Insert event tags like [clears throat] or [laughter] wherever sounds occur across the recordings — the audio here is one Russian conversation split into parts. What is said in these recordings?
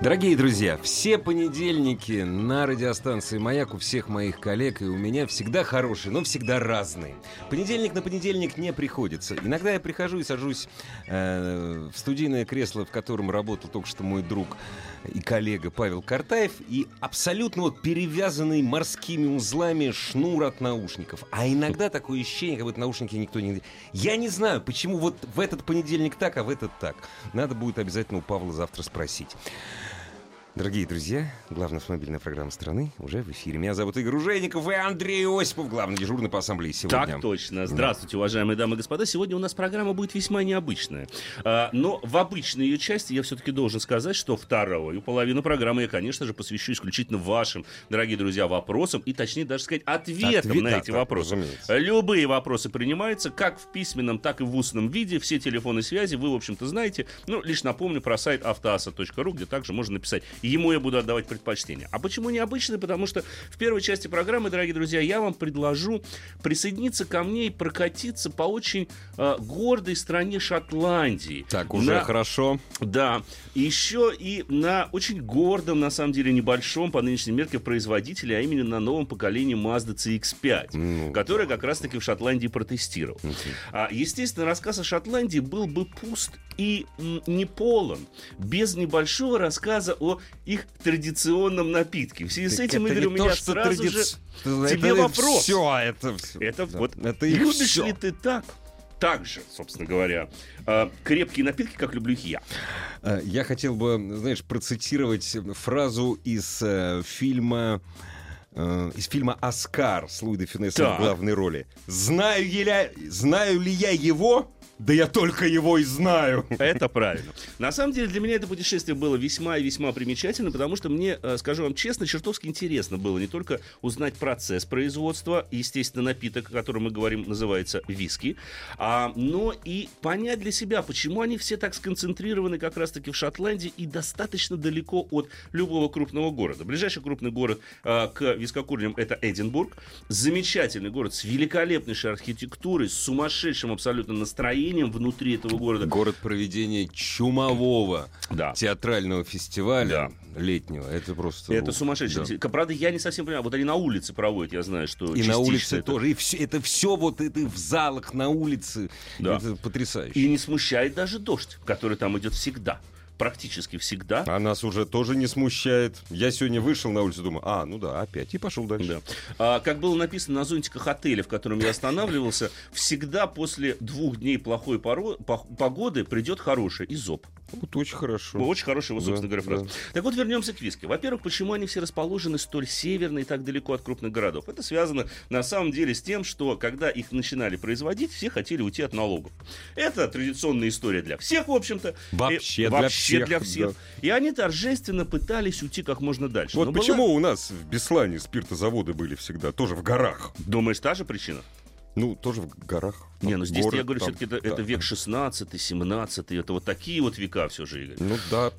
Дорогие друзья, все понедельники на радиостанции «Маяк» у всех моих коллег и у меня всегда хорошие, но всегда разные. Понедельник на понедельник не приходится. Иногда я прихожу и сажусь э, в студийное кресло, в котором работал только что мой друг и коллега Павел Картаев, и абсолютно вот перевязанный морскими узлами шнур от наушников. А иногда такое ощущение, как будто наушники никто не... Я не знаю, почему вот в этот понедельник так, а в этот так. Надо будет обязательно у Павла завтра спросить. Дорогие друзья, главная автомобильная программа страны уже в эфире. Меня зовут Игорь Ужеников и Андрей Осипов, главный дежурный по ассамблее сегодня. Так точно. Здравствуйте, уважаемые дамы и господа. Сегодня у нас программа будет весьма необычная. А, но в обычной ее части я все-таки должен сказать, что вторую половину программы я, конечно же, посвящу исключительно вашим, дорогие друзья, вопросам и, точнее, даже сказать, ответам Ответ- на эти да, вопросы. разумеется. Любые вопросы принимаются, как в письменном, так и в устном виде. Все телефоны связи вы, в общем-то, знаете. Ну, лишь напомню про сайт автоаса.ру, где также можно написать. Ему я буду отдавать предпочтение. А почему необычный? Потому что в первой части программы, дорогие друзья, я вам предложу присоединиться ко мне и прокатиться по очень э, гордой стране Шотландии. Так, уже На- хорошо. да, еще и на очень гордом, на самом деле, небольшом по нынешней мерке производителе, а именно на новом поколении Mazda CX-5, Ну, который как раз-таки в Шотландии протестировал. А, естественно, рассказ о Шотландии был бы пуст и не полон без небольшого рассказа о их традиционном напитке. В связи с этим, Игорь, у меня сразу же тебе вопрос. Все, это все. Это вот это любишь всё. ли ты так? Так же, собственно говоря, э, крепкие напитки, как люблю их я. Э, Я хотел бы, знаешь, процитировать фразу из э, фильма э, из фильма «Оскар» с Луи де Финессом Так. в главной роли. Знаю, еля- знаю ли я его? Да я только его и знаю. Это правильно. На самом деле для меня это путешествие было весьма и весьма примечательно, потому что мне, э, скажу вам честно, чертовски интересно было не только узнать процесс производства, естественно, напиток, о котором мы говорим, называется виски, а, но и понять для себя, почему они все так сконцентрированы как раз-таки в Шотландии и достаточно далеко от любого крупного города. Ближайший крупный город э, к вискокурням это Эдинбург. Замечательный город с великолепнейшей архитектурой, с сумасшедшим абсолютно настроением внутри этого города. Город проведения чумового Да. театрального фестиваля летнего. Это просто... Это сумасшедший. да. Правда, я не совсем понимаю. Вот они на улице проводят, я знаю, что И на улице это- тоже. И все, это все вот это в залах, на улице. Да. Это потрясающе. И не смущает даже дождь, который там идет всегда. Практически всегда. А нас уже тоже не смущает. Я сегодня вышел на улицу, думаю, а, ну да, опять. И пошел дальше. Да. А, как было написано на зонтиках отеля, в котором я останавливался, всегда после двух дней плохой поро- по- погоды придет хороший изоб. Вот очень хорошо. Очень хорошая, вот, собственно Да, говоря, фраза. да. Так вот, вернемся к виске. Во-первых, почему они все расположены столь северно и так далеко от крупных городов? Это связано, на самом деле, с тем, что когда их начинали производить, все хотели уйти от налогов. Это традиционная история для всех, в общем-то. Вообще И- для вообще всех, для всех. И они торжественно пытались уйти как можно дальше. Вот Но была- почему у нас в Беслане спиртозаводы были всегда, тоже в горах. Думаешь, та же причина? Ну, тоже в горах. Не, ну здесь город, я говорю, там, все-таки это, да. это век 16 17 это вот такие вот века все же, Игорь. Ну да,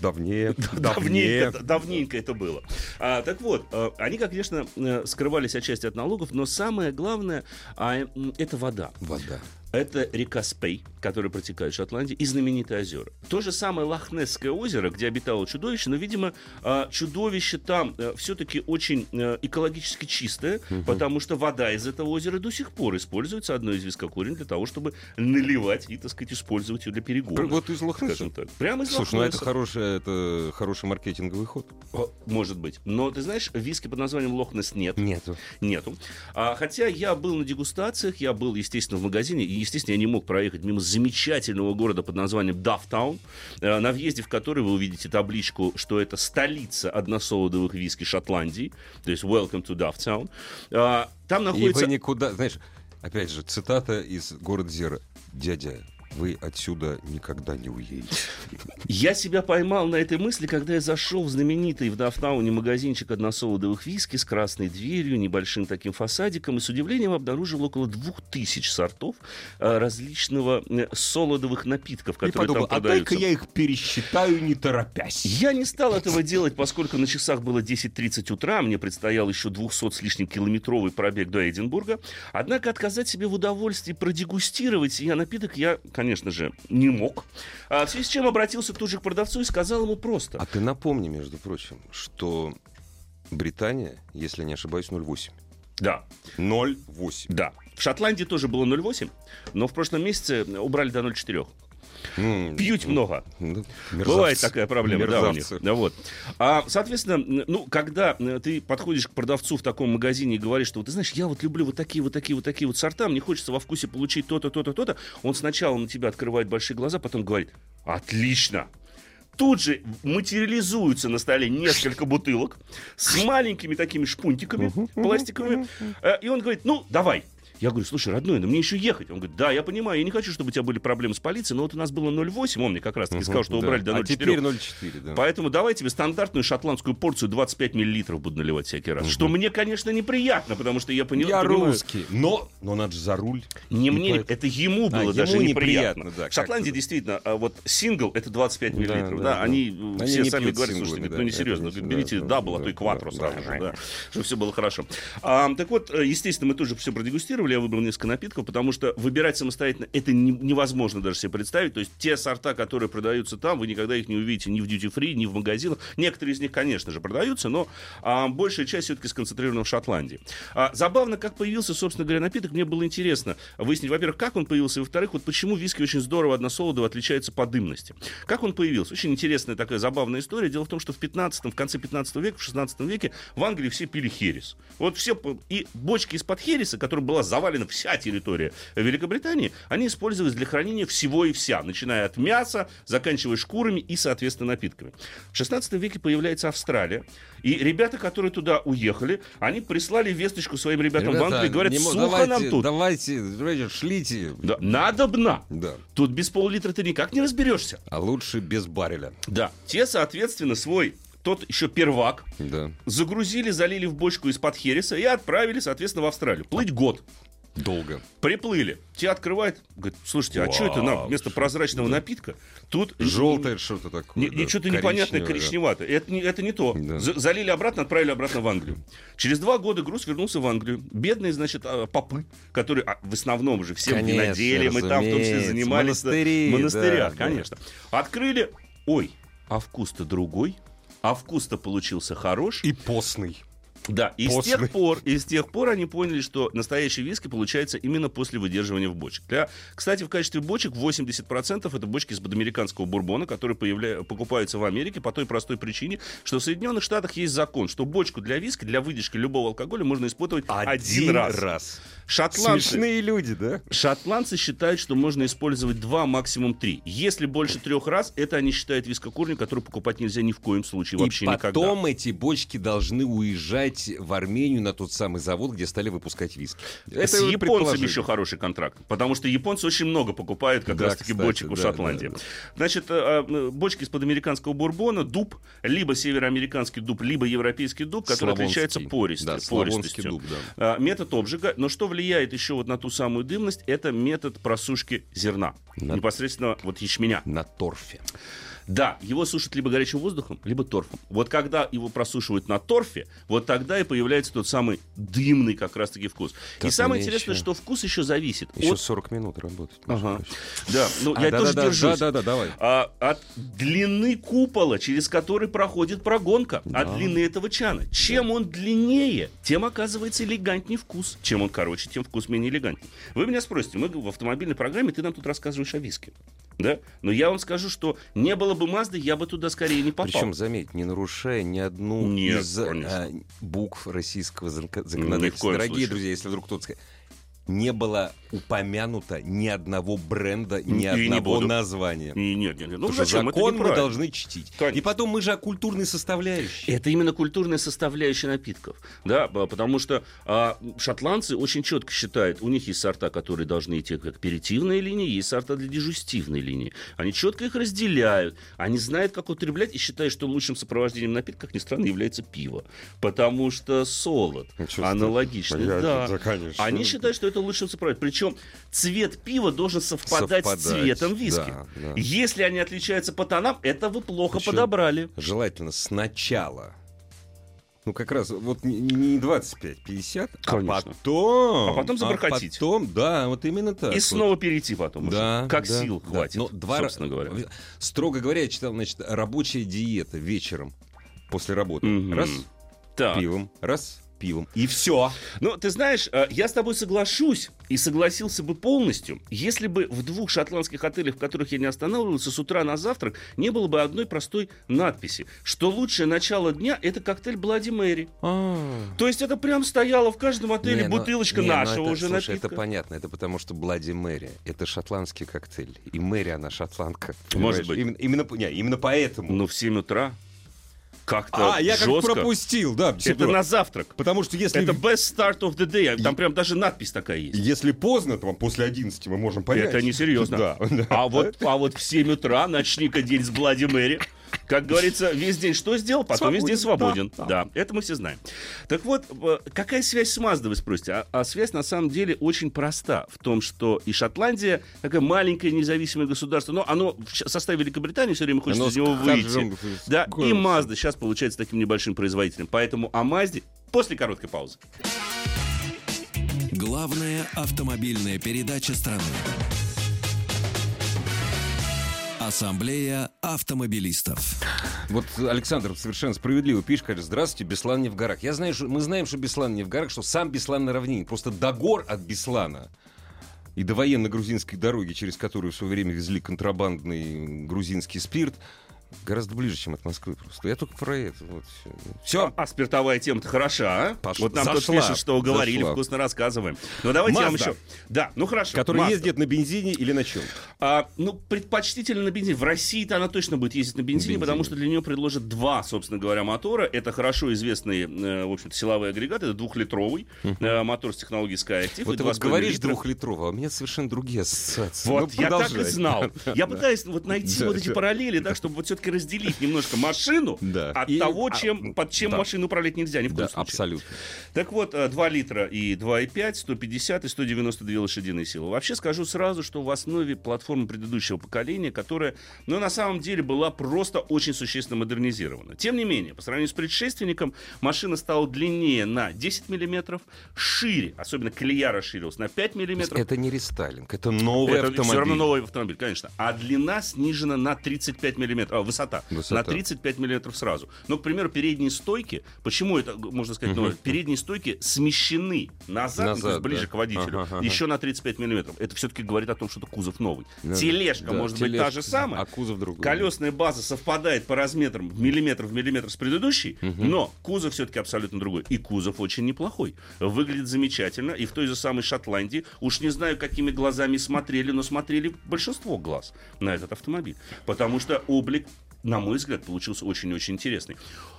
давнее. [laughs] Давненько, давненько это было. А, так вот, э, они, конечно, э, скрывались отчасти от налогов, но самое главное, а, это вода. Вода. Это река Спей, которая протекает в Шотландии, и знаменитые озера. То же самое Лохнесское озеро, где обитало чудовище, но, видимо, а, чудовище там все-таки очень э, экологически чистое, потому что вода из этого озера до сих пор используется одной из вискокурен для того, чтобы наливать и, так сказать, использовать ее для перегона. Вот из Лохнесса? так. Прямо из Слушай, ну это Лохнесса. хороший, это хороший маркетинговый ход. Может быть. Но ты знаешь, виски под названием Лохнес нет. Нету. Нету. А, хотя я был на дегустациях, я был, естественно, в магазине, естественно, я не мог проехать мимо замечательного города под названием Дафтаун, э, на въезде в который вы увидите табличку, что это столица односолодовых виски Шотландии, то есть Welcome to Dufftown. А, там И находится... вы никуда, знаешь, опять же, цитата из «Город Зера». Дядя, вы отсюда никогда не уедете. Я себя поймал на этой мысли, когда я зашел в знаменитый в Дафнауне магазинчик односолодовых виски с красной дверью, небольшим таким фасадиком, и с удивлением обнаружил около двух тысяч сортов э, различного э, солодовых напитков, И которые подумал, там а продаются. дай-ка я их пересчитаю, не торопясь. Я не стал этого делать, поскольку на часах было 10.30 утра, мне предстоял еще 200 с лишним километровый пробег до Эдинбурга. Однако отказать себе в удовольствии продегустировать сия напиток я, конечно же, не мог. А в связи с чем обратился тут же к продавцу и сказал ему просто. А ты напомни, между прочим, что Британия, если не ошибаюсь, 0,8. Да, 0,8. да. В Шотландии тоже было 0,8, но в прошлом месяце убрали до 0,4. М, Пьют много. ну, Бывает такая проблема, да, у них. Да, вот. А, соответственно, ну, когда э, ты подходишь к продавцу в таком магазине и говоришь, что, ты знаешь, я вот люблю вот такие, вот такие, вот такие вот сорта, мне хочется во вкусе получить то-то, то-то, то-то, он сначала на тебя открывает большие глаза, потом говорит, отлично, Тут же материализуются на столе несколько бутылок с маленькими такими шпунтиками пластиковыми. Э, И он говорит, ну, давай. Я говорю, слушай, родной, ну мне еще ехать. Он говорит, да, я понимаю, я не хочу, чтобы у тебя были проблемы с полицией, но вот у нас было 0,8, он мне как раз таки сказал, что Да. убрали до 0,4. А теперь 0,4, да. Поэтому давай тебе стандартную шотландскую порцию 25 миллилитров буду наливать всякий раз. Что мне, конечно, неприятно, потому что я понял, Я понимаю, русский, но, но надо же за руль. Не мне, поэтому- это ему было А, даже ему неприятно. неприятно, да, В Шотландии действительно, а вот сингл это 25 Да, миллилитров, да, да, да. они, э, Они все сами говорят, слушайте, да, ну не это серьезно, не- говорит, да, берите да, double, а то и кватро да, сразу же, да. чтобы все было хорошо. Так вот, э, естественно, мы тоже все продегустировали, я выбрал несколько напитков, потому что выбирать самостоятельно это не- невозможно даже себе представить, то есть те сорта, которые продаются там, вы никогда их не увидите ни в дьюти-фри, ни в магазинах. Некоторые из них, конечно же, продаются, но а, большая часть все-таки сконцентрирована в Шотландии. А, забавно, как появился, собственно говоря, напиток, мне было интересно выяснить, во-первых, как он появился, и, во-вторых, вот почему виски очень здорово односолодово отличается по дымности. Как он появился? Очень интересная такая забавная история. Дело в том, что в 15 в конце 15 века, в 16 веке в Англии все пили херес. Вот все, и бочки из-под хереса, которой была завалена вся территория Великобритании, они использовались для хранения всего и вся, начиная от мяса, заканчивая шкурами и, соответственно, напитками. В 16 веке появляется Австралия, и ребята, которые туда уехали, они прислали весточку своим ребятам в Англию и говорят, не сухо давайте, нам тут. Давайте, давайте, шлите. Да, надобно. Да. Тут без пол-литра ты никак не разберешься. А лучше без барреля. Да. Те, соответственно, свой тот еще первак Да. загрузили, залили в бочку из-под хереса и отправили, соответственно, в Австралию. Плыть год. Долго. Приплыли. Те открывают, говорят, слушайте, а что это нам вместо прозрачного напитка? Тут Желтое что-то такое. не, да, что-то непонятное, коричневатое. Это не, это не то. Да. За- залили обратно, отправили обратно в Англию. Через два года груз вернулся в Англию. Бедные, значит, а, попы, которые а, в основном же всем Конечно, виноделием и там в том числе занимались. да, Монастыри, в монастырях, да, да. конечно. Открыли. Ой, а вкус-то другой. А вкус-то получился хорош. И постный. Да, и с Постный. тех пор, и с тех пор они поняли, что настоящий виски получается именно после выдерживания в бочек. Для, кстати, в качестве бочек 80% это бочки из американского бурбона, которые появля... покупаются в Америке по той простой причине, что в Соединенных Штатах есть закон, что бочку для виски, для выдержки любого алкоголя можно использовать один, раз. Шотландцы, Смешные люди, да? шотландцы считают, что можно использовать два, максимум три. Если больше трех раз, это они считают вискокурню, которую покупать нельзя ни в коем случае, вообще и никогда. потом эти бочки должны уезжать в Армению на тот самый завод, где стали выпускать виски. с вот японцами еще хороший контракт, потому что японцы очень много покупают как Да, раз-таки бочек у да, Шотландии. да, да. Значит, э, э, бочки из-под американского бурбона, дуб, либо североамериканский дуб, либо европейский дуб, который Славонский. отличается пористью, Да, пористостью. дуб, да. А, Метод обжига, но что влияет еще вот на ту самую дымность, это метод просушки зерна, На- непосредственно вот ячменя. На торфе. Да, его сушат либо горячим воздухом, либо торфом. Вот когда его просушивают на торфе, вот тогда и появляется тот самый дымный как раз-таки вкус. Так и самое интересное, еще- что вкус еще зависит Еще от... 40 минут работать. Ага. Да, ну А, я да, тоже да, да, держусь. Да, да, да, давай. А, от длины купола, через который проходит прогонка, Да. от длины этого чана. Чем он длиннее, тем оказывается элегантнее вкус. Чем он короче, тем вкус менее элегантнее. Вы меня спросите, мы в автомобильной программе, ты нам тут рассказываешь о виске. Да? Но я вам скажу, что не было бы Мазды, я бы туда скорее не попал. Причем, заметь, не нарушая ни одну Нет, из конечно. а, букв российского законодательства. Дорогие случае. друзья, если вдруг кто-то скажет, не было упомянуто ни одного бренда, ни И не одного буду. названия. И нет, нет, нет. Ну Потому зачем? Это закон мы должны чтить. Конечно. И потом мы же о культурной составляющей. Это именно культурная составляющая напитков, да, потому что а, шотландцы очень четко считают, у них есть сорта, которые должны идти как аперитивные линии, есть сорта для дежустивной линии. Они четко их разделяют, они знают, как употреблять и считают, что лучшим сопровождением напитка, как ни странно, является пиво, потому что солод себе. да. Да, конечно. Они считают, что это лучшим сопровождением. Причем цвет пива должен совпадать, с Совпадать, цветом виски. да, да. Если они отличаются по тонам, это вы плохо Причем- подобрали. Желательно сначала. Ну, как раз, вот не- не 25-50, а Конечно. потом... А потом забархатить. потом, да, вот именно так. И вот. снова перейти потом уже. Да, Как да, сил да. хватит, Но два собственно говоря. Строго говоря, я читал, значит, рабочая диета вечером после работы. Мгм. Раз Так. пивом, раз пивом. И все. Ну, ты знаешь, э, я с тобой соглашусь и согласился бы полностью, если бы в двух шотландских отелях, в которых я не останавливался, с утра на завтрак не было бы одной простой надписи, что лучшее начало дня — это коктейль Блади Мэри. То есть это прям стояло в каждом отеле Не, ну- бутылочка не, ну нашего это- уже слушай, напитка. это понятно. Это потому что Блади Мэри. Это шотландский коктейль. И Мэри, она шотландка. Может понимаешь? быть. Именно, именно, не, именно поэтому. Ну, в 7 утра как-то а, я как жестко. пропустил, да. Это действительно. на завтрак. Потому что если, Это best start of the day. Там прям даже надпись такая есть. если поздно, то после 11 мы можем понять. Это несерьезно. [laughs] Да, да. А вот, а вот в 7 утра начни-ка день с Блади Мэри. Как говорится, весь день что сделал, потом весь день свободен. Свободен, Да, это мы все знаем. Так вот, э, какая связь с Маздой, вы спросите? А, а связь на самом деле очень проста. В том, что и Шотландия, такое маленькое независимое государство, но оно в составе Великобритании все время хочет Оно из него выйти. Да, и. Мазда сейчас получается таким небольшим производителем. Поэтому о Мазде после короткой паузы. Главная автомобильная передача страны. Ассамблея автомобилистов. Вот Александр совершенно справедливо пишет, говорит, здравствуйте, Беслан не в горах. Я знаю, что, мы знаем, что Беслан не в горах, что сам Беслан на равнине. Просто до гор от Беслана и до военно-грузинской дороги, через которую в свое время везли контрабандный грузинский спирт, гораздо ближе, чем от Москвы просто. Я только про это. Вот. Все. А спиртовая тема-то хороша, а? Пош- Вот нам тут зашла, пишут, что говорили, зашла. вкусно рассказываем. Ну, давайте я вам еще... Да, ну хорошо. Который Mazda. ездит на бензине или на чем? А, ну, предпочтительно на бензине. В России-то она точно будет ездить на бензине, Бензине. потому что для нее предложат два, собственно говоря, мотора. Это хорошо известные, э, в общем-то, силовые агрегаты. Это двухлитровый э, мотор с технологией SkyActiv. Вот ты вот 2,5 говоришь двухлитрового, а у меня совершенно другие ассоциации. Вот, Ну, я так и знал. Я [laughs] пытаюсь вот найти вот эти параллели, да, чтобы вот все-таки разделить немножко машину [laughs] Да. от И- того, а, чем, под чем да. машину управлять нельзя ни в коем Да, случае. абсолютно. Так вот, э, 2 литра и 2,5, 150 и 192 лошадиные силы. Вообще скажу сразу, что в основе платформы предыдущего поколения, которая, ну, на самом деле была просто очень существенно модернизирована. Тем не менее, по сравнению с предшественником, машина стала длиннее на 10 миллиметров, шире, особенно колея расширилась на 5 миллиметров. Это не рестайлинг, это новый Это автомобиль. все равно новый автомобиль, конечно. А длина снижена на 35 миллиметров. Высота. Высота. На 35 миллиметров сразу. Но, к примеру, передние стойки, почему это, можно сказать, новое? Передние стойки смещены назад, ну, то есть Назад, ближе да. к водителю, Ага, ага. еще на 35 миллиметров. Это все-таки говорит о том, что это кузов новый. Да, Тележка да, может быть та тележка, же самая. а кузов другой. Колесная база совпадает по размерам в миллиметр в миллиметр с предыдущей, но кузов все-таки абсолютно другой. И кузов очень неплохой. Выглядит замечательно. И в той же самой Шотландии, уж не знаю, какими глазами смотрели, но смотрели большинство глаз на этот автомобиль. Потому что облик, на мой взгляд, получился очень-очень интересный.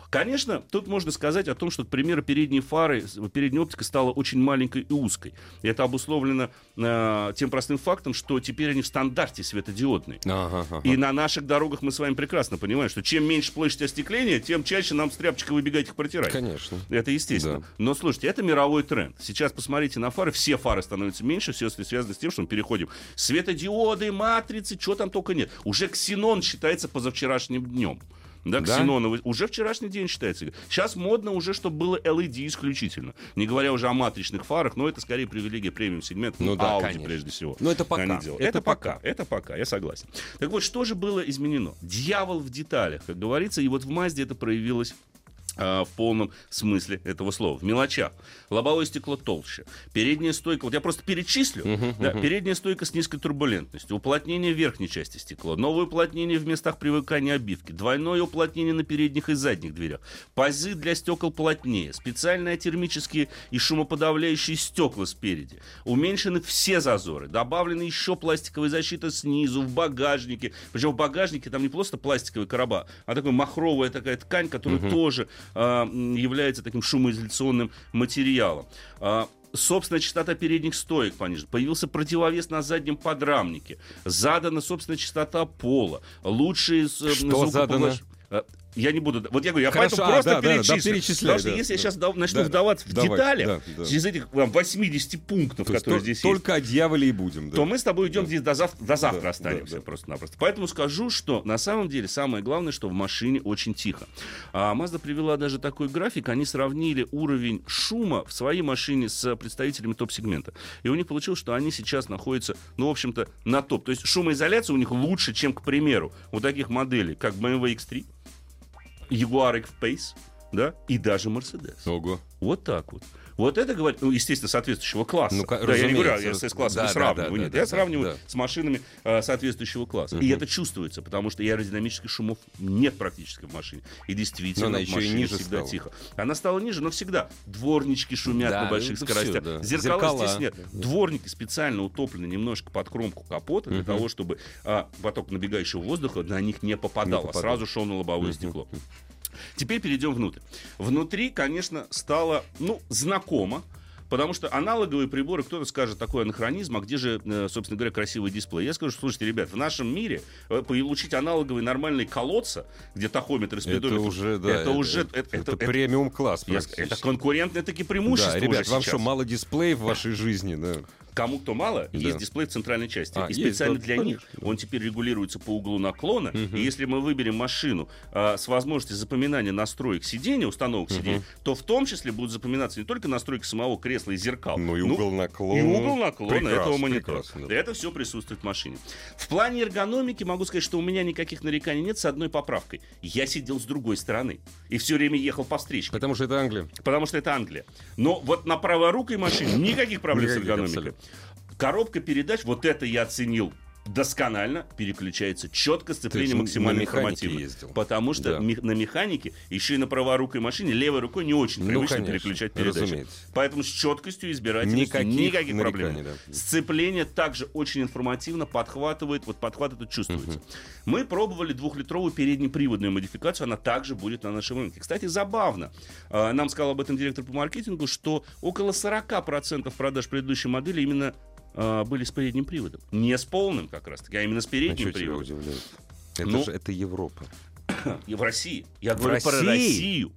Конечно, тут можно сказать о том, что, к примеру, передние фары, передняя оптика стала очень маленькой и узкой. И это обусловлено э, тем простым фактом, что теперь они в стандарте светодиодные. Ага, ага. И на наших дорогах мы с вами прекрасно понимаем, что чем меньше площадь остекления, тем чаще нам с тряпочкой выбегать их протирать. Конечно. Это естественно. Да. Но слушайте, это мировой тренд. Сейчас посмотрите на фары, все фары становятся меньше, все это связано с тем, что мы переходим светодиоды, матрицы, чего там только нет. Уже ксенон считается позавчерашним днем. Да, Да? ксеноновый. Уже вчерашний день считается. Сейчас модно уже, чтобы было LED исключительно. Не говоря уже о матричных фарах, но это скорее привилегия премиум-сегмента. Ну да, Audi, конечно. прежде всего. Но это пока. Это Это, пока. Это пока, я согласен. Так вот, что же было изменено? Дьявол в деталях, как говорится, и вот в Мазде это проявилось а, в полном смысле этого слова. В мелочах. Лобовое стекло толще. Передняя стойка, вот я просто перечислю. Да, мгм. передняя стойка с низкой турбулентностью. Уплотнение верхней части стекла. Новое уплотнение в местах привыкания обивки. Двойное уплотнение на передних и задних дверях. Пазы для стекол плотнее. Специальные термические и шумоподавляющие стекла спереди. Уменьшены все зазоры. Добавлена еще пластиковая защита снизу, в багажнике. Причем в багажнике там не просто пластиковая короба, а такая махровая такая ткань, которая тоже а, м, является таким шумоизоляционным материалом. А, Собственная частота передних стоек понижена. Появился противовес на заднем подрамнике. Задана собственная частота пола. Лучшие Что задано? Я не буду... Вот я говорю, я Хорошо, поэтому а, просто да, да, да, перечислю. перечисляй, Потому что да, если я да. сейчас начну Да. вдаваться в Давай, детали, да, да. из этих вам, 80 пунктов, То которые то- здесь есть, только о дьяволе и будем. да. то мы с тобой идем здесь до завтра, до завтра Да, останемся да, да. просто-напросто. Поэтому скажу, что на самом деле самое главное, что в машине очень тихо. А Mazda привела даже такой график, они сравнили уровень шума в своей машине с представителями топ-сегмента. И у них получилось, что они сейчас находятся, ну, в общем-то, на топ. То есть шумоизоляция у них лучше, чем, к примеру, у таких моделей, как BMW X3, Jaguar X-Pace, да, и даже Mercedes. Ого. Вот так вот. Вот это говорит, ну, естественно, соответствующего класса. Ну, да, я не говорю, я с классом Да, не да, сравниваю. да, Нет, да, я да, сравниваю да. с машинами э, соответствующего класса. И это чувствуется, потому что аэродинамических шумов нет практически в машине. И действительно, Но она в машине ниже всегда стала. тихо. Она стала ниже, но всегда. Дворнички шумят Да, на больших ну, скоростях. всё, да. Зеркала, Зеркала. здесь нет. Дворники специально утоплены немножко под кромку капота для того, чтобы а, поток набегающего воздуха на них не попадал, Не а попадал. сразу шел на лобовое стекло. Теперь перейдем внутрь. Внутри, конечно, стало, ну, знакомо, Потому что аналоговые приборы, кто-то скажет, такой анахронизм, а где же, э, собственно говоря, красивый дисплей? Я скажу, слушайте, ребят, в нашем мире э, получить аналоговые нормальные колодца, где тахометр и Это спидометр, уже, да. это уже, это, это, это- это- премиум класс. я это конкурентное таки преимущество Да, ребят, вам сейчас. что, мало дисплеев в вашей жизни? Да. Кому кто мало, Да. есть дисплей в центральной части. А, и есть, специально да, для них конечно, он теперь регулируется по углу наклона. И если мы выберем машину а, с возможностью запоминания настроек сидения, установок сидений, то в том числе будут запоминаться не только настройки самого кресла и зеркал, Ну и ну, угол наклона. и угол наклона Прекрасно, этого монитора. прекрасно, да. Это все присутствует в машине. В плане эргономики могу сказать, что у меня никаких нареканий нет с одной поправкой. Я сидел с другой стороны и все время ехал по встречке. Потому что это Англия. Потому что это Англия. Но вот на праворукой машине никаких проблем с Никаких эргономикой. Коробка передач, вот это я оценил досконально переключается четко, сцепление максимально информативно. ездил. Потому что Да. ми- на механике, еще и на праворукой машине, левой рукой не очень Ну, привычно конечно, переключать передачи. разумеется. Поэтому с четкостью избирательностью Никаких никаких, проблем. да. Сцепление также очень информативно подхватывает, вот подхват это чувствуется. Мы пробовали двухлитровую переднеприводную модификацию, она также будет на нашем рынке. Кстати, забавно, а, нам сказал об этом директор по маркетингу, что около 40% продаж предыдущей модели именно а, были с передним приводом. Не с полным как раз таки, а именно с А передним тебя приводом. Это Ну, же это Европа. И в России. Я В говорю про России? Россию.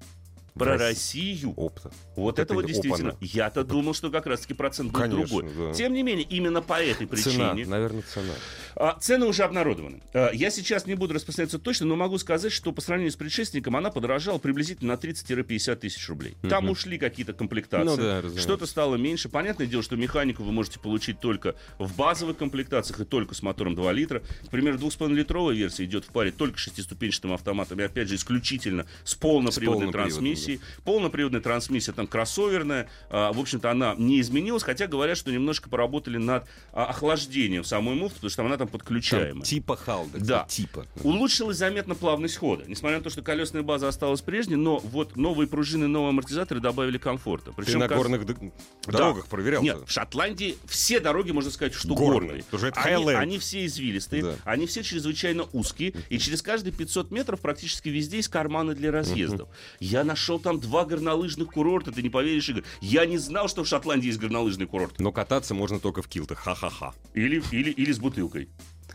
Про России. Россию. Опта. Вот Это это вот опана. действительно. Я-то думал, что как раз-таки процент будет Конечно, другой. да. Тем не менее, именно по этой Цена, причине. наверное, цена. А, Цены уже обнародованы. А, Я сейчас не буду распространяться точно, но могу сказать, что по сравнению с предшественником она подорожала приблизительно на 30-50 тысяч рублей. Там ушли какие-то комплектации. Ну да. Что-то стало меньше. Понятное дело, что механику вы можете получить только в базовых комплектациях и только с мотором 2 литра. К примеру, 2,5-литровая версия идет в паре только с шестиступенчатым автоматом и, опять же, исключительно с полноприводной трансмиссией. Полноприводная трансмиссия там кроссоверная. А, В общем-то, она не изменилась, хотя говорят, что немножко поработали над а, охлаждением самой муфты, потому что она там подключаемая. Там типа халда. Да. Типа. Улучшилась заметно плавность хода. Несмотря на то, что колесная база осталась прежней, но вот новые пружины, новые амортизаторы добавили комфорта. Ты на кажется- горных Да. дорогах проверял? Нет, в Шотландии все дороги, можно сказать, что Горные. горные. Они, они все извилистые, Да. они все чрезвычайно узкие, и через каждые 500 метров практически везде есть карманы для разъездов. Я нашел там два горнолыжных курорта, ты не поверишь, Игорь. Я не знал, что в Шотландии есть горнолыжный курорт. Но кататься можно только в килтах. Ха-ха-ха. Или, или, или с бутылкой.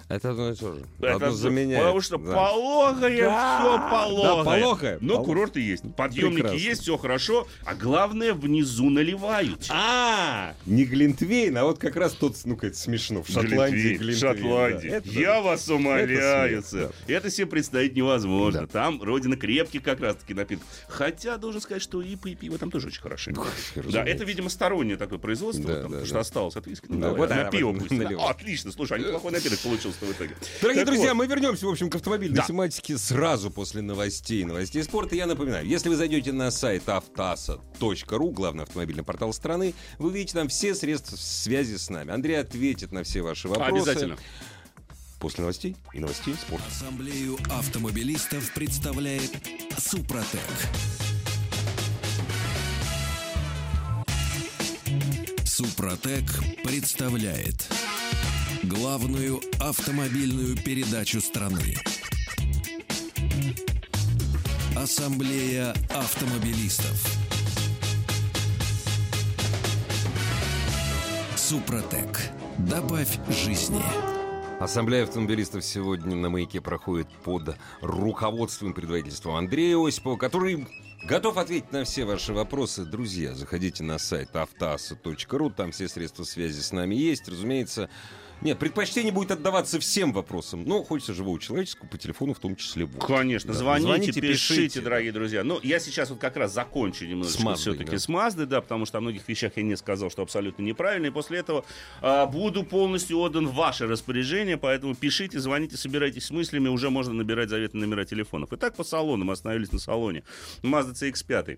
Это одно и то же. Это Одно заменяет. Потому что Да. пологое, Да. все пологое. Да, пологое. Но Поло- курорты есть, подъемники Прекрасно. есть, все хорошо. А главное, внизу наливают. А, не Глинтвейн, а вот как раз тот, ну-ка, это смешно. В Шотландии Глинтвейн. Шотландии. да. Это- Я вас умоляю, это Это себе представить невозможно. Да. Там родина крепких как раз-таки напитков. Хотя, должен сказать, что и и пиво там тоже очень хорошие. Да, это, видимо, стороннее такое производство, Да, да, потому да. что осталось от виски. Ну, Да, давай, вот, на да, пиво пусть. отлично, слушай, а неплохой напиток получился. В итоге. Дорогие Так друзья, вот. мы вернемся, в общем, к автомобильной Да. тематике сразу после новостей. Новостей спорта. Я напоминаю, если вы зайдете на сайт автаса.ру, главный автомобильный портал страны, вы увидите там все средства связи с нами. Андрей ответит на все ваши вопросы. Обязательно. После новостей и новостей спорта. Ассамблею автомобилистов представляет Супротек. Супротек представляет главную автомобильную передачу страны. Ассамблея автомобилистов. Супротек. Добавь жизни. Ассамблея автомобилистов сегодня на маяке проходит под руководством предводительства Андрея Осипова, который готов ответить на все ваши вопросы. Друзья, заходите на сайт автоаса.ру, там все средства связи с нами есть. Разумеется, нет, предпочтение будет отдаваться всем вопросам, но хочется живого человеческого по телефону в том числе. Вот. Конечно, Да, звоните, пишите, пишите. дорогие друзья. Ну, я сейчас вот как раз закончу немножечко все-таки да. с Мазды, да, потому что о многих вещах я не сказал, что абсолютно неправильно. И после этого а, буду полностью отдан в ваше распоряжение, поэтому пишите, звоните, собирайтесь с мыслями, уже можно набирать заветные номера телефонов. Итак, по салону, мы остановились на салоне. Mazda CX-5.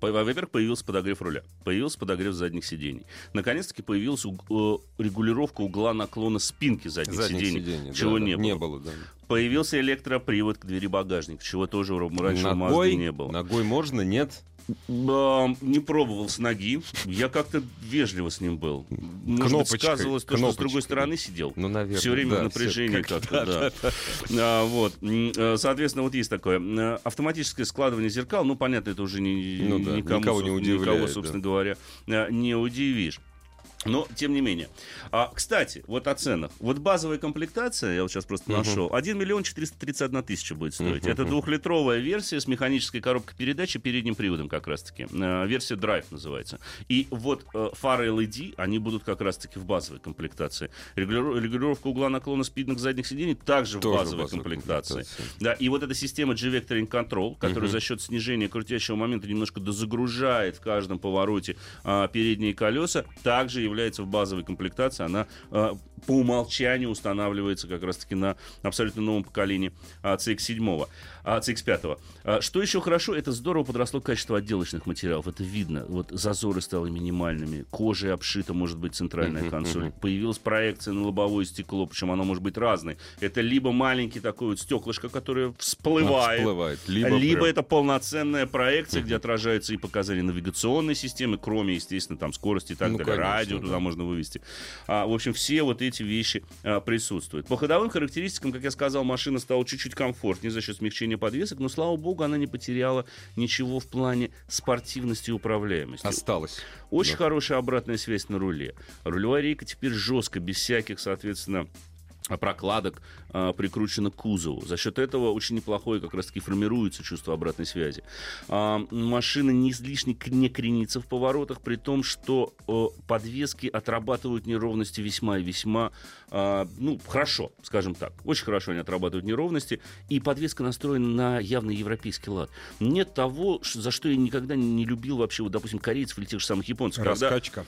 Во-первых, появился подогрев руля, появился подогрев задних сидений. Наконец-таки появилась э, регулировка угла наклона спинки задних, Задних сидений, сидений, чего да, не да, было. Не было, да. Появился электропривод к двери багажника, чего тоже у- раньше у Мазды не было. ногой можно, нет? Не пробовал с ноги. Я как-то вежливо с ним был. Может быть, сказывалось то, что с другой да. стороны сидел. Ну, наверное, Все время да, в напряжении как-то, да. А, вот. Э, Соответственно, вот есть такое. Э, Автоматическое складывание зеркал, ну, понятно, это уже не, Ну да, никому, никого не удивляет, никого, да. собственно говоря, э, не удивишь. Но, тем не менее. А, кстати, вот о ценах. Вот базовая комплектация, я вот сейчас просто нашел, 1 миллион 431 тысяча будет стоить. Это двухлитровая версия с механической коробкой передач и передним приводом как раз-таки. Э, Версия Drive называется. И вот э, фары LED, они будут как раз-таки в базовой комплектации. Регулировка угла наклона спидных задних сидений также в Тоже в базовой базовой комплектации. комплектации. Да, и вот эта система G-Vectoring Control, которая за счет снижения крутящего момента немножко дозагружает в каждом повороте а, передние колеса, также является в базовой комплектации. Она а, по умолчанию устанавливается как раз-таки на абсолютно новом поколении а, CX-7, а, CX-5. А, что еще хорошо, это здорово подросло качество отделочных материалов. Это видно. Вот зазоры стали минимальными, кожей обшита может быть центральная консоль. Появилась проекция на лобовое стекло, причем оно может быть разной. Это либо маленький такой вот стеклышко, которое всплывает, Всплывает. либо, Либо, прям- это полноценная проекция, где отражаются и показания навигационной системы, кроме, естественно, там скорости и так Ну, далее. конечно, Радио да. туда можно вывести. А, в общем, все вот эти вещи а, присутствуют. По ходовым характеристикам, как я сказал, машина стала чуть-чуть комфортнее за счет смягчения подвесок, но, слава богу, она не потеряла ничего в плане спортивности и управляемости. Осталось. Очень Да. хорошая обратная связь на руле. Рулевая рейка теперь жестко, без всяких, соответственно, прокладок а, прикручена к кузову. За счет этого очень неплохое как раз-таки формируется чувство обратной связи. А, машина не излишне не кренится в поворотах, при том, что э, подвески отрабатывают неровности весьма и весьма, а, ну, хорошо, скажем так. Очень хорошо они отрабатывают неровности, и подвеска настроена на явно европейский лад. Нет того, за что я никогда не любил вообще, вот, допустим, корейцев или тех же самых японцев. когда- Раскачка.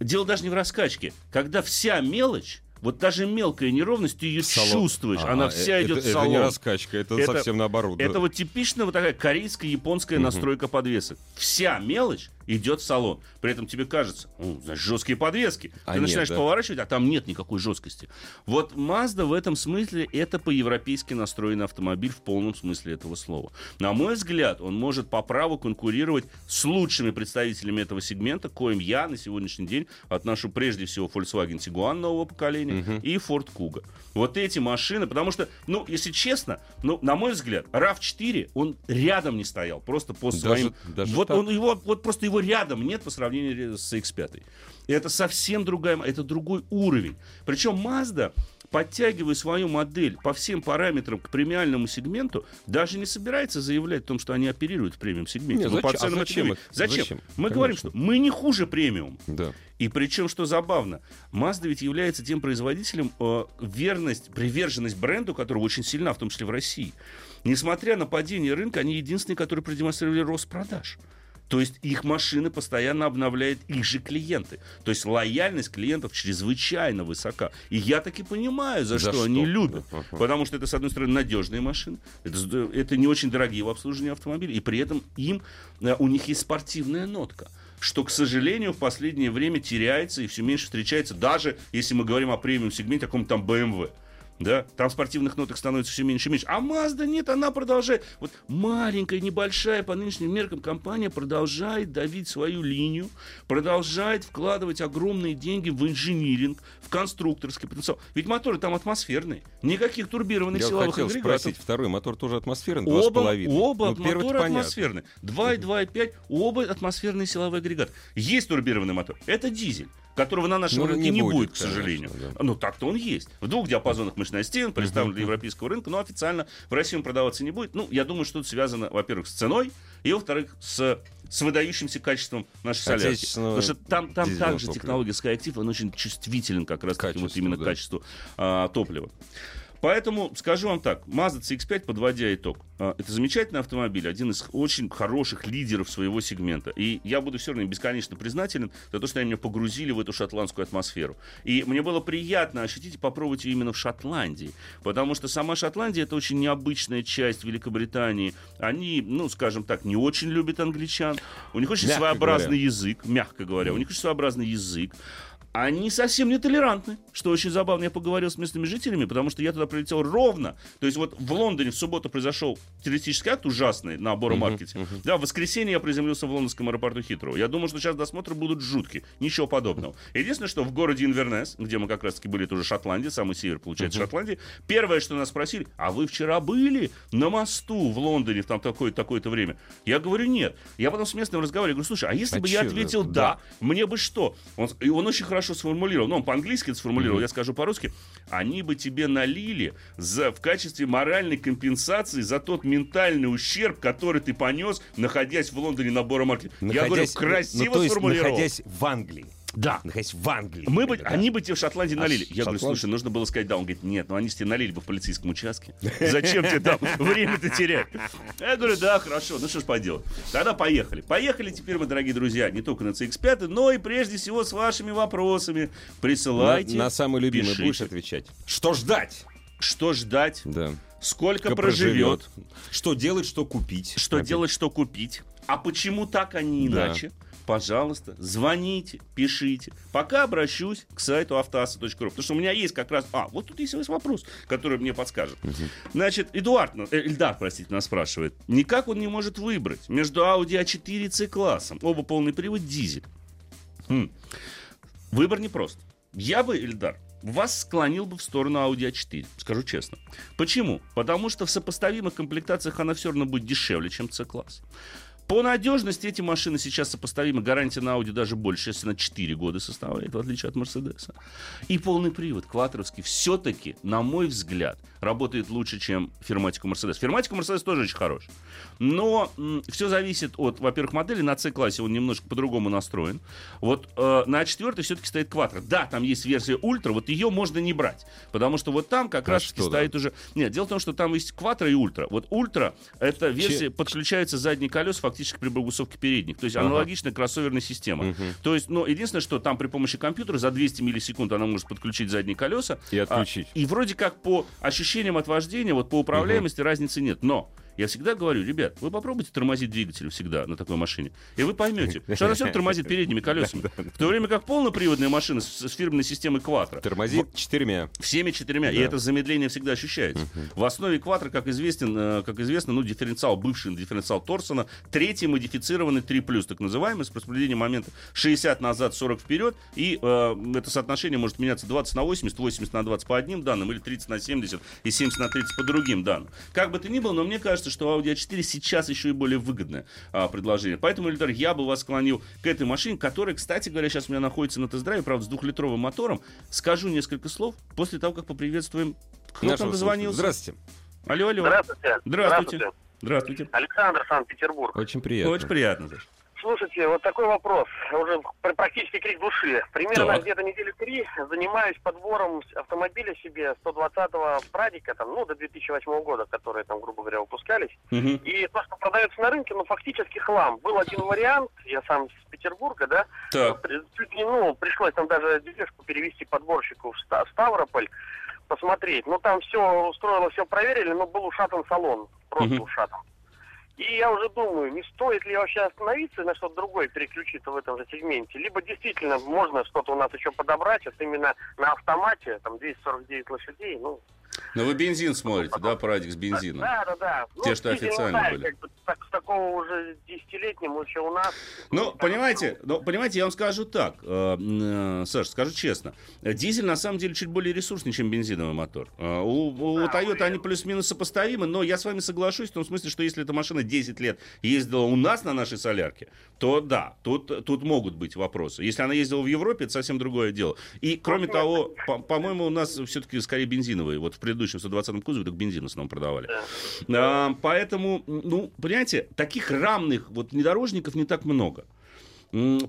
Дело даже не в раскачке. Когда вся мелочь, вот даже мелкая неровность, ты ее Салон. чувствуешь, А, она э, вся это- идет в Это салон. не раскачка, это, Это- совсем наоборот. да. Это вот типичная вот такая корейско-японская настройка подвесок. Вся мелочь идет в салон. При этом тебе кажется, ну, значит, жесткие подвески. А Ты нет, начинаешь да. поворачивать, а там нет никакой жесткости. Вот Mazda в этом смысле это по-европейски настроенный автомобиль в полном смысле этого слова. На мой взгляд, он может по праву конкурировать с лучшими представителями этого сегмента, коим я на сегодняшний день отношу прежде всего Volkswagen Tiguan нового поколения и Ford Kuga. Вот эти машины, потому что, ну, если честно, ну, на мой взгляд, RAV4, он рядом не стоял, просто по Даже- своим... даже вот так? он его, вот просто его рядом нет по сравнению с X5. И это совсем другая, это другой уровень. Причем Mazda, подтягивая свою модель по всем параметрам к премиальному сегменту, даже не собирается заявлять о том, что они оперируют в премиум-сегменте. Не, Ну, по зачем- а ценам это зачем это? Зачем? Зачем? Мы Конечно. говорим, что мы не хуже премиум. Да. И причем, что забавно, Mazda ведь является тем производителем, э, верность, приверженность бренду, которого очень сильна, в том числе в России. Несмотря на падение рынка, они единственные, которые продемонстрировали рост продаж. То есть их машины постоянно обновляют их же клиенты. То есть лояльность клиентов чрезвычайно высока. И я таки понимаю, за, За что, что? они любят. Ага. Потому что это, с одной стороны, надежные машины, это, это не очень дорогие в обслуживании автомобилей, и при этом им, э, у них есть спортивная нотка что, к сожалению, в последнее время теряется и все меньше встречается, даже если мы говорим о премиум-сегменте, каком-то там BMW. Да, там спортивных ноток становится все меньше и меньше. А Mazda нет, она продолжает. Вот маленькая, небольшая по нынешним меркам компания продолжает давить свою линию, продолжает вкладывать огромные деньги в инжиниринг, в конструкторский потенциал. Ведь моторы там атмосферные, никаких турбированных Я силовых хотел агрегатов. спросить, второй мотор тоже атмосферный, Оба, 2,5. оба Ну, понятно. атмосферные. 2 и 2,5, оба атмосферные силовые агрегаты. Есть турбированный мотор. Это дизель которого на нашем Ну, рынке не не, будет, будет, к конечно, сожалению. да. Ну, так-то он есть. В двух диапазонах мощная стена, представлен для европейского рынка, но официально в России он продаваться не будет. Ну, я думаю, что это связано, во-первых, с ценой, и, во-вторых, с с выдающимся качеством нашей солярки. Потому что там, там также топлива. технология SkyActiv, он очень чувствителен как раз таки вот именно да. к качеству а, топлива. Поэтому скажу вам так, Mazda CX-5, подводя итог, а, это замечательный автомобиль, один из очень хороших лидеров своего сегмента. И я буду все равно бесконечно признателен за то, что они меня погрузили в эту шотландскую атмосферу. И мне было приятно ощутить и попробовать ее именно в Шотландии. Потому что сама Шотландия это очень необычная часть Великобритании. Они, ну, скажем так, не очень любят англичан. У них очень Мягко своеобразный говоря. язык, мягко говоря. У них очень своеобразный язык. Они совсем не толерантны, что очень забавно. Я поговорил с местными жителями, потому что я туда прилетел ровно. То есть вот в Лондоне в субботу произошел террористический акт ужасный на Боро-маркете. Да, в воскресенье я приземлился в лондонском аэропорту Хитроу. Я думал, что сейчас досмотры будут жуткие. Ничего подобного. Единственное, что в городе Инвернес, где мы как раз-таки были, это уже Шотландия, самый север, получается, Шотландии, первое, что нас спросили, а вы вчера были на мосту в Лондоне в там такое-то такое-то время? Я говорю, нет. Я потом с местным разговариваю, говорю, слушай, а если А бы я чё, ответил да. да, мне бы что? Он, и он очень хорошо сформулировал. Ну, он по-английски это сформулировал, я скажу по-русски. Они бы тебе налили за, в качестве моральной компенсации за тот ментальный ущерб, который ты понес, находясь в Лондоне на Боро-маркете. Я говорю, красиво ну, то есть, сформулировал. находясь в Англии. Да. Находясь в Англии. Мы бы, да. они бы тебе в Шотландии А налили. Ш- Я говорю, Шотланд- слушай, нужно было сказать да. Он говорит, нет, ну они тебе налили бы в полицейском участке. [laughs] Зачем тебе там время-то терять? Я говорю, да, хорошо, ну что ж поделать. Тогда поехали. Поехали теперь мы, дорогие друзья, не только на CX-5, но и прежде всего с вашими вопросами. Присылайте. На, на самый любимый пишите. будешь отвечать. Что ждать? Что ждать? Да. Сколько Как проживет? Что делать, что купить. Что Опять. делать, что купить? А почему так, а не Да. иначе? Пожалуйста, звоните, пишите. Пока обращусь к сайту автоаса.ру. Потому что у меня есть как раз... А, вот тут есть вопрос, который мне подскажет. Значит, Эдуард, э, Эльдар, простите, нас спрашивает. Никак он не может выбрать между Audi A4 и C-классом. Оба полный привод, дизель. Хм. Выбор непрост. Я бы, Эльдар, вас склонил бы в сторону Audi A4, скажу честно. Почему? Потому что в сопоставимых комплектациях она все равно будет дешевле, чем C-класс. По надежности эти машины сейчас сопоставимы. Гарантия на Audi даже больше, если на 4 года составляет, в отличие от Мерседеса. И полный привод, квадровский, все-таки, на мой взгляд, работает лучше, чем фирматику Мерседес. Фирматику Мерседес тоже очень хорош. Но все зависит от, во-первых, модели. На C-классе он немножко по-другому настроен. Вот э, на четвертой все-таки стоит квадро. Да, там есть версия ультра, вот ее можно не брать. Потому что вот там как А раз что, да? стоит уже... Нет, дело в том, что там есть квадро и ультра. Вот ультра — это версия, подключается задние колеса фактически при богусовке передних. То есть Ага. аналогичная кроссоверная система. То есть, но единственное, что там при помощи компьютера за 200 миллисекунд она может подключить задние колеса. И отключить. А, и вроде как по ощущениям от вождения, вот по управляемости разницы нет. Но я всегда говорю, ребят, вы попробуйте тормозить двигатель всегда на такой машине, и вы поймете, [laughs] что она все тормозит передними колесами. В то время как полноприводная машина с, с фирменной системой Quattro Тормозит четырьмя. Всеми четырьмя. И Да. это замедление всегда ощущается. В основе квадра, как, известен, э, как известно, ну, дифференциал, бывший дифференциал Торсона, третий модифицированный 3 так называемый, с распределением момента 60 назад, 40 вперед. И э, это соотношение может меняться 20 на 80, 80 на 20 по одним данным, или 30 на 70 и 70 на 30 по другим данным. Как бы то ни было, но мне кажется, что Audi A4 сейчас еще и более выгодное а, предложение. Поэтому, Эльдар, я бы вас склонил к этой машине, которая, кстати говоря, сейчас у меня находится на тест-драйве, правда, с двухлитровым мотором. Скажу несколько слов после того, как поприветствуем кто Нашего там дозвонился? Здравствуйте. Алло, алло. Здравствуйте. Здравствуйте. Здравствуйте. Александр, Санкт-Петербург. Очень приятно. Очень приятно. Саш. Слушайте, вот такой вопрос, уже пр- практически крик души. Примерно Так. где-то недели три занимаюсь подбором автомобиля себе 120-го Прадика, там, ну, до 2008 года, которые там, грубо говоря, выпускались. Мгм. И то, что продается на рынке, ну, фактически хлам. Был один вариант, я сам с Петербурга, да, Так. чуть не, ну, пришлось там даже дележку перевести подборщику в, Ста- в Ставрополь, посмотреть. Ну, там все устроило, все проверили, но был ушатан салон, просто Мгм. ушатан. И я уже думаю, не стоит ли вообще остановиться на что-то другое переключиться в этом же сегменте. Либо действительно можно что-то у нас еще подобрать, вот именно на автомате, там 249 лошадей, ну... Но вы бензин смотрите, да, Прадик с бензином? Да, да, да. Те, Ну, что ну, официально были. как бы так- с такого уже десятилетнего еще у нас... Ну, понимаете, ну, понимаете, я вам скажу так, э, э, Саш, скажу честно, дизель на самом деле чуть более ресурсный, чем бензиновый мотор. Э, У, у Да, Toyota уверен. они плюс-минус сопоставимы, но я с вами соглашусь в том смысле, что если эта машина 10 лет ездила у нас на нашей солярке, то да, тут, тут могут быть вопросы. Если она ездила в Европе, это совсем другое дело. И, кроме Ну, того, по- по-моему, у нас все-таки скорее бензиновые. Вот в предыдущем 120-м кузове только бензин в основном продавали. Да. А, поэтому, ну, понимаете, таких равных вот внедорожников не так много.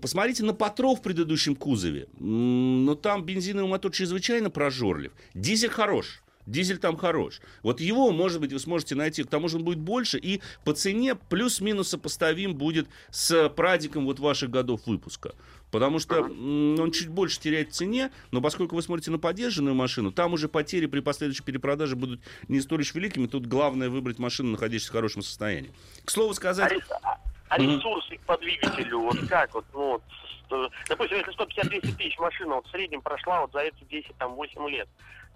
Посмотрите на Патров в предыдущем кузове. Но там бензиновый мотор чрезвычайно прожорлив. Дизель хорош. Дизель там хорош. Вот его, может быть, вы сможете найти. К тому же он будет больше. И по цене плюс-минус сопоставим будет с прадиком вот ваших годов выпуска. Потому что он чуть больше теряет в цене, но поскольку вы смотрите на поддержанную машину, там уже потери при последующей перепродаже будут не столь уж великими. Тут главное выбрать машину, находящуюся в хорошем состоянии. К слову сказать... а- а ресурсы по двигателю, вот как вот, ну, вот, допустим, если 150-200 тысяч машина вот в среднем прошла вот за эти 10-8 лет,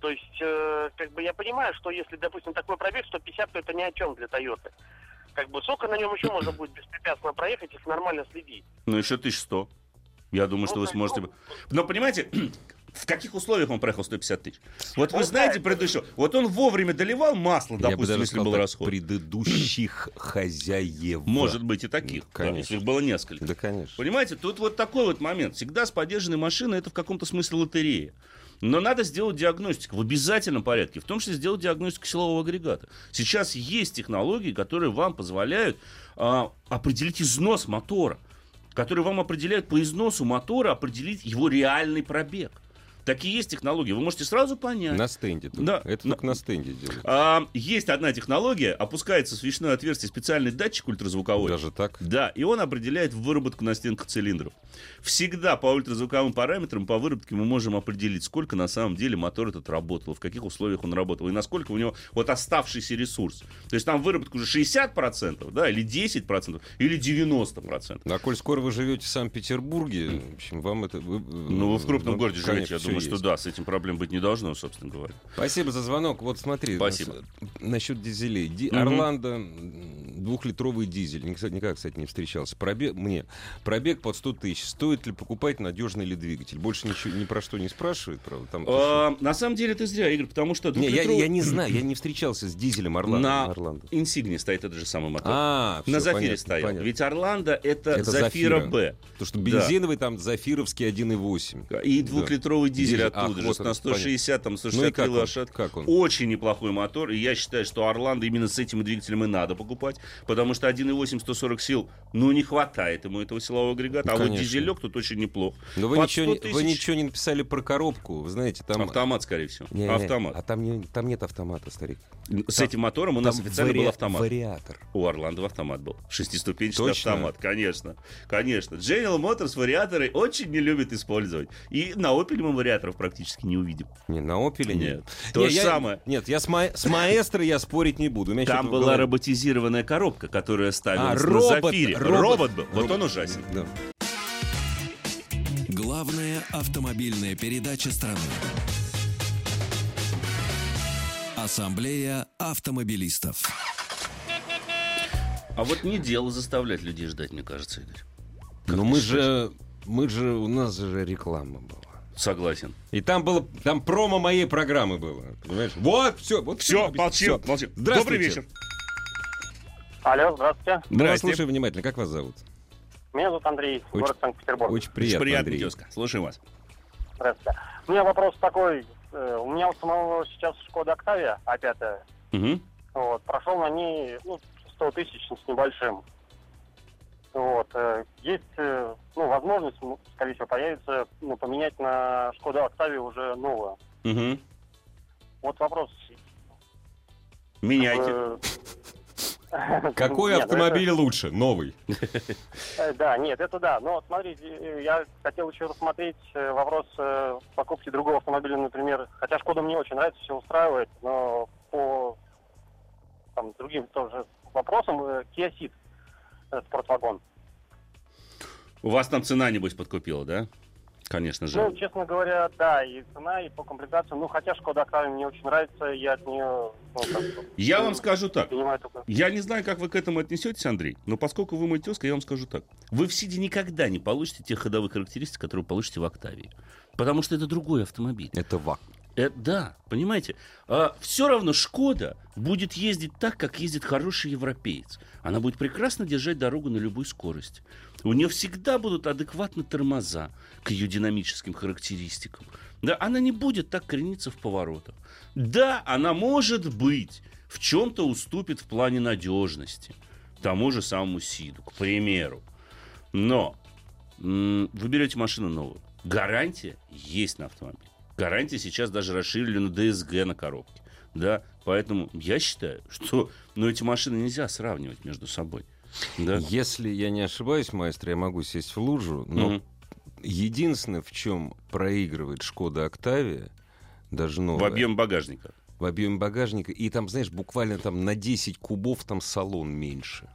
то есть, э, как бы я понимаю, что если, допустим, такой пробег 150, то это ни о чем для Тойоты. Как бы сколько на нем еще можно будет беспрепятственно проехать, если нормально следить? Ну, еще 1100. Я думаю, что вы Ну, сможете... ну, Но, понимаете, [clears throat] в каких условиях он проехал 150 тысяч? Вот вы знаете да, предыдущего... Вот он вовремя доливал масло, Я бы допустим, даже если сказал был расход. предыдущих [clears throat] хозяев. Может быть и таких. да, Конечно. если их было несколько. Да, конечно. Понимаете, тут вот такой вот момент. Всегда с поддержанной машиной это в каком-то смысле лотерея. Но надо сделать диагностику в обязательном порядке, в том числе сделать диагностику силового агрегата. Сейчас есть технологии, которые вам позволяют а, определить износ мотора, которые вам определяют по износу мотора определить его реальный пробег. Такие есть технологии. Вы можете сразу понять. На стенде. только. Да. Это На- только на стенде делают. А, есть одна технология, опускается в свечное отверстие специальный датчик ультразвуковой. Даже так? Да, и он определяет выработку на стенках цилиндров. Всегда по ультразвуковым параметрам, по выработке мы можем определить, сколько на самом деле мотор этот работал, в каких условиях он работал, и насколько у него вот оставшийся ресурс. То есть там выработка уже 60%, да, или 10%, или 90%. А коль скоро вы живете в Санкт-Петербурге, в общем, вам это... вы- Ну, вы в крупном вам, городе живете, конечно, я всё думаю, что есть. да, с этим проблем быть не должно, собственно говоря. Спасибо за звонок. Вот смотри. Спасибо. нас- Насчет дизелей. Ди- Мгм. Орландо двухлитровый дизель. Никогда, кстати, не встречался. Пробег, мне. Пробег под 100 тысяч. Стоит ли покупать надежный ли двигатель? Больше ничего, ни про что не спрашивает, правда? Там, А, на самом деле ты зря, Игорь, потому что... не, я, двухлитровый- я не знаю, я не встречался с дизелем Орландо. На Орландо. Инсигне стоит этот же самый мотор. А, на всё, Зафире понятно, стоял. понятно. Ведь Орландо это, Это Зафира. Б. Потому что Да. бензиновый там Зафировский 1,8. И Да. двухлитровый дизель Дизель. оттуда Ах, же, вот на он, 160, там, Ну и 163 как он? лошадки. Как он? Очень неплохой мотор, и я считаю, что Орландо именно с этим двигателем и надо покупать, потому что 1,8 140 сил, ну, не хватает ему этого силового агрегата, а вот Конечно. дизелек тут очень неплох. Но вы Под ничего, 100 не, вы тысяч- ничего не написали про коробку. Вы знаете, там... Автомат, скорее всего. Не, не, Автомат. А там, не, там нет автомата, старик. С этим мотором у нас Там официально был вари- автомат. Вариатор. У Орландо автомат был. Шестиступенчатый Точно? автомат, конечно. Конечно. General Motors вариаторы очень не любят использовать. И на Opel мы вариаторов практически не увидим. Не, на Opel нет. Нет. То Не, же я- самое. Нет, я с, ма- с маэстро я спорить не буду. Там была роботизированная коробка, которая ставилась А, на робот, Зафире. робот. Робот был. Вот Робот. он ужасен. Да. Главная автомобильная передача страны. Ассамблея автомобилистов. А вот не дело заставлять людей ждать, мне кажется, Игорь. Как Но ты мы же, мы же, у нас же реклама была. Согласен. И там было, там промо моей программы было. Понимаешь? Вот, все, вот Все, всё. молчим. Здравствуйте. Добрый вечер. Алло, здравствуйте. Вас Здрасте. слушаем внимательно. Как вас зовут? Меня зовут Андрей, Очень- город Санкт-Петербург. Очень Очень приятно, приятно, Андрей. тезка. Слушаем вас. Здравствуйте. У меня вопрос такой. э, У меня у самого сейчас Шкода Октавия, А5. Мгм. Вот, прошел на ней ну, 100 тысяч с небольшим. Вот. э, Есть э, ну, возможность, скорее всего, появится ну, поменять на Шкода Октавию уже новую. Мгм. Вот вопрос. Меняйте. Какой нет, автомобиль лучше? Новый. [laughs] Э, Да, нет, это да. Но смотрите, э, я хотел еще рассмотреть э, вопрос покупки другого автомобиля, например. Хотя Шкода мне очень нравится, все устраивает, но по там, другим тоже вопросам Kia Ceed, спортвагон. У вас там цена, небось, подкупила, да? Конечно же. Ну, честно говоря, да, и цена, и по комплектации. Ну, хотя Шкода Октавия мне очень нравится, я от нее... Ну, как бы, Я вам скажу так. Я не знаю, как вы к этому отнесетесь, Андрей, но поскольку вы мой тезка, я вам скажу так. Вы в Сиде никогда не получите тех ходовых характеристик, которые вы получите в Октавии. Потому что это другой автомобиль. Это ВАК. Э, да, понимаете, все равно Шкода будет ездить так, как ездит хороший европеец. Она будет прекрасно держать дорогу на любой скорости. У нее всегда будут адекватны тормоза к ее динамическим характеристикам. Да, она не будет так крениться в поворотах. Да, она может быть в чем-то уступит в плане надежности тому же самому Сиду, к примеру. Но м, вы берете машину новую. Гарантия есть на автомобиль. Гарантия сейчас даже расширили на ДСГ на коробке. Да, поэтому я считаю, что ну, эти машины нельзя сравнивать между собой. Да. Если я не ошибаюсь, маэстро, я могу сесть в лужу, но Мгм. единственное, в чем проигрывает Шкода Октавия, даже В новая, объем багажника. в объеме багажника, и там, знаешь, буквально там на 10 кубов там салон меньше.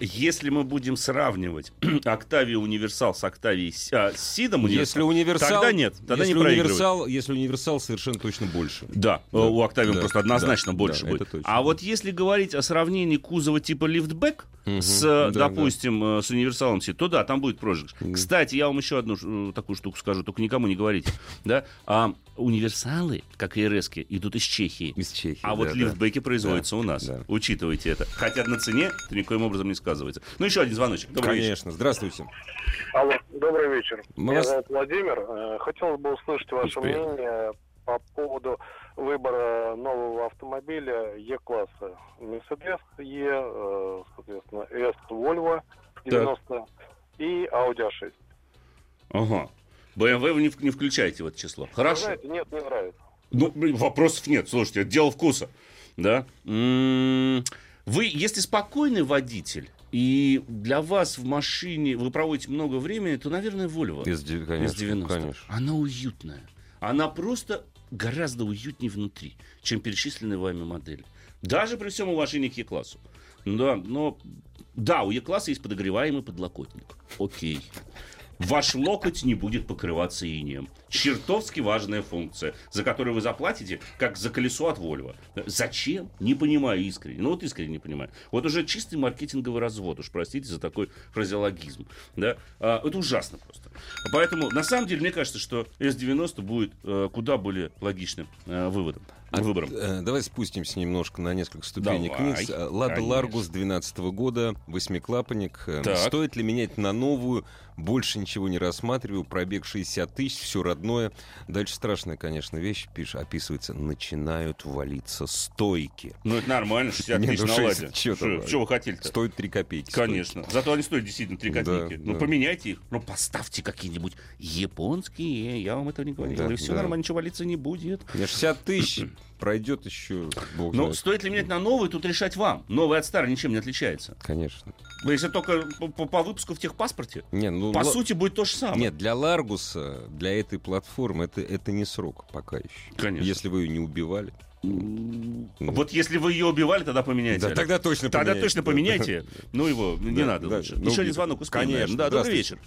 Если мы будем сравнивать [clears throat] Октавия Универсал с Октавией а, с Сидом Если Универсал, тогда нет, тогда если не универсал, если универсал совершенно точно больше. Да, Да, э, у Октавии он да, просто однозначно да, больше да, будет. точно. А вот если говорить о сравнении кузова типа лифтбэк Мгм, с, да, допустим, э, с универсалом Си, то да, там будет проигрыш. Кстати, я вам еще одну э, такую штуку скажу, только никому не говорите. [laughs] Да? А универсалы, как и РС, идут из Чехии. Из Чехии. А вот да, да. лифтбеки производятся Да, у нас. да. Учитывайте это. Хотя на цене это никоим образом не сказывается. Ну, еще один звоночек. Добрый вечер. Конечно. Здравствуйте. Алло, добрый вечер. Мы Меня вас- зовут Владимир. Э, Хотелось бы услышать ваше приятно. мнение по поводу выбора нового автомобиля Е-класса. Mercedes E, э, соответственно, S Volvo 90 и Audi A6. Ага. BMW вы не, не включаете в это число. Хорошо. знаете, нет, не нравится. Ну, блин, вопросов нет. Слушайте, это дело вкуса. Да? М, Вы, если спокойный водитель, и для вас в машине вы проводите много времени, то, наверное, Volvo. Из, конечно, из 90. конечно. Она уютная. Она просто гораздо уютнее внутри, чем перечисленные вами модели. Даже при всем уважении к Е-классу. Да, но... Да, у Е-класса есть подогреваемый подлокотник. Окей. Ваш локоть не будет покрываться инеем. Чертовски важная функция, за которую вы заплатите, как за колесо от Volvo. Зачем? Не понимаю искренне. Ну вот искренне не понимаю. Вот уже чистый маркетинговый развод, уж простите за такой фразеологизм. Да? А, это ужасно просто. Поэтому, на самом деле, мне кажется, что S90 будет э, куда более логичным э, выводом. А, выбором. э, давай спустимся немножко на несколько ступенек Давай, вниз. Э, Лада. Ларгус 2012 года, восьмиклапанник. Э, Так. Стоит ли менять на новую? Больше ничего не рассматриваю. Пробег 60 тысяч, все родное. Дальше страшная, конечно, вещь. Пишет, описывается, начинают валиться стойки. Ну, это нормально, 60 Не, тысяч ну, на 60, ладе. Что вы хотели-то? Стоит 3 копейки. Конечно. Зато они стоят действительно 3 Да, копейки. ну, да. поменяйте их. Ну, поставьте какие-нибудь японские. Я вам этого не говорил. Да, и все да. нормально, ничего валиться не будет. стоит. 60 тысяч пройдет еще, бог Но знает. стоит ли менять на новый, тут решать вам. Новый от старого ничем не отличается. Конечно. Вы Если только по, по- по выпуску в техпаспорте, Не, ну, по ла- сути, будет то же самое. Нет, для Ларгуса, для этой платформы, это, это не срок пока еще. Конечно. Если вы ее не убивали. Вот если вы ее убивали, тогда поменяйте. Да, тогда точно Тогда поменяйте. точно поменяйте. [laughs] Ну его, не Да, надо да. лучше. Ну, Еще один звонок успеем. конечно. Да, добрый вечер.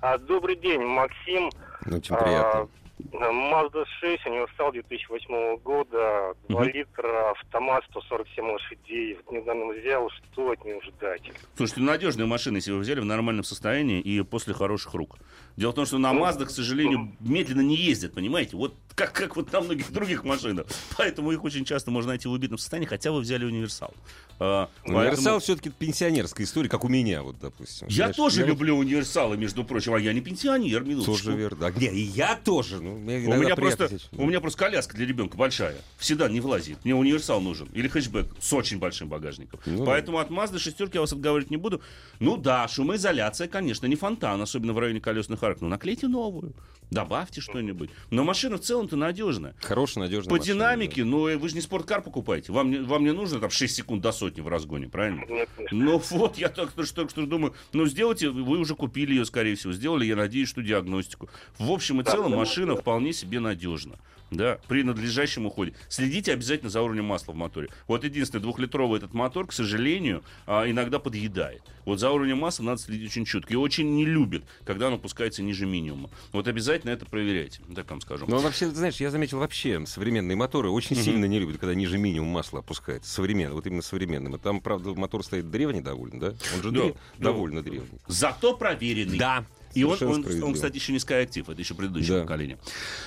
А, добрый день, Максим. Ну, Очень приятно. А, Mazda 6, универсал 2008 года, 2 Мгм. литра, автомат 147 лошадей. Вот недавно взял, что от него ждать? Слушайте, ну, надежная машина, если вы взяли в нормальном состоянии и после хороших рук. Дело в том, что на Mazda, к сожалению, медленно не ездят, понимаете? Вот как, как вот на многих других машинах. Поэтому их очень часто можно найти в убитом состоянии, хотя вы взяли универсал. А, Универсал поэтому- все-таки пенсионерская история, как у меня, вот, допустим. Я Знаешь, тоже вот люблю универсалы, между прочим, а я не пенсионер, минуточку. Тоже верно. А где? И я тоже. Ну, У меня, просто, у меня просто коляска для ребенка большая. Всегда не влазит. Мне универсал нужен. Или хэтчбэк с очень большим багажником. Ну да. Поэтому от Mazda шестерки я вас отговаривать не буду. Ну да, шумоизоляция, конечно, не фонтан, особенно в районе колесных арок. Ну наклейте новую. Добавьте что-нибудь. Но машина в целом-то надежная. Хорошая, надежная По машина, динамике, ну э, вы же не спорткар покупаете. Вам не, вам не нужно там 6 секунд до сотни в разгоне, правильно? Нет, конечно. Ну вот, я только что, только что думаю, ну сделайте, вы уже купили ее, скорее всего, сделали, я надеюсь, что диагностику. В общем и целом машина вполне себе надежна. Да, при надлежащем уходе. Следите обязательно за уровнем масла в моторе. Вот единственный двухлитровый этот мотор, к сожалению, а, иногда подъедает. Вот за уровнем масла надо следить очень чутко. И очень не любит, когда он опускается ниже минимума. Вот обязательно это проверяйте, так вам скажу. Но вообще, ты знаешь, я заметил вообще современные моторы очень сильно не любят, когда ниже минимум масла опускается. Современный, вот именно современным. Там, правда, мотор стоит древний довольно, да? Он же Да, дре- да. довольно древний. Зато проверенный. Да. И он, он, он, кстати, еще не Skyactiv, это еще предыдущее Да. поколение.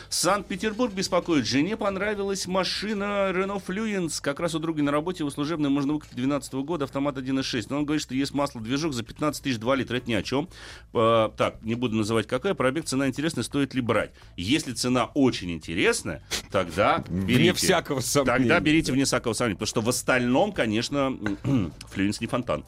Санкт-Петербург беспокоит. Жене понравилась машина Renault Fluence. Как раз у друга на работе его служебная можно выкупить 2012 года, автомат 1.6. Но он говорит, что есть масло движок за 15 тысяч 2 литра. Это ни о чем. А, так, не буду называть какая. Пробег, цена интересная, стоит ли брать. Если цена очень интересная, тогда берите. Вне всякого сомнения. Тогда берите вне всякого сомнения. Потому что в остальном, конечно, [clears throat] Fluence не фонтан.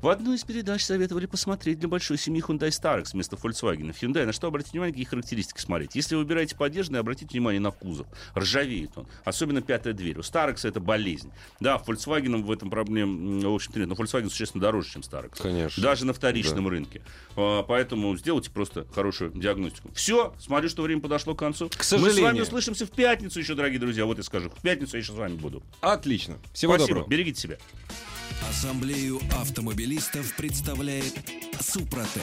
В одной из передач советовали посмотреть для большой семьи Hyundai Starex вместо Volkswagen. В Hyundai на что обратить внимание, какие характеристики смотреть. Если вы выбираете поддержанный, обратите внимание на кузов. Ржавеет он. Особенно пятая дверь. У Starex это болезнь. Да, Volkswagen в этом проблем, в общем-то, нет. Но Volkswagen существенно дороже, чем Starex. Конечно. Даже на вторичном рынке. А, Поэтому сделайте просто хорошую диагностику. Все, смотрю, что время подошло к концу. К Мы с вами сожалению. услышимся в пятницу еще, дорогие друзья. Вот я скажу. В пятницу я еще с вами буду. Отлично. Всего Спасибо. доброго. Берегите себя. Ассамблею автомобилистов представляет Супротек.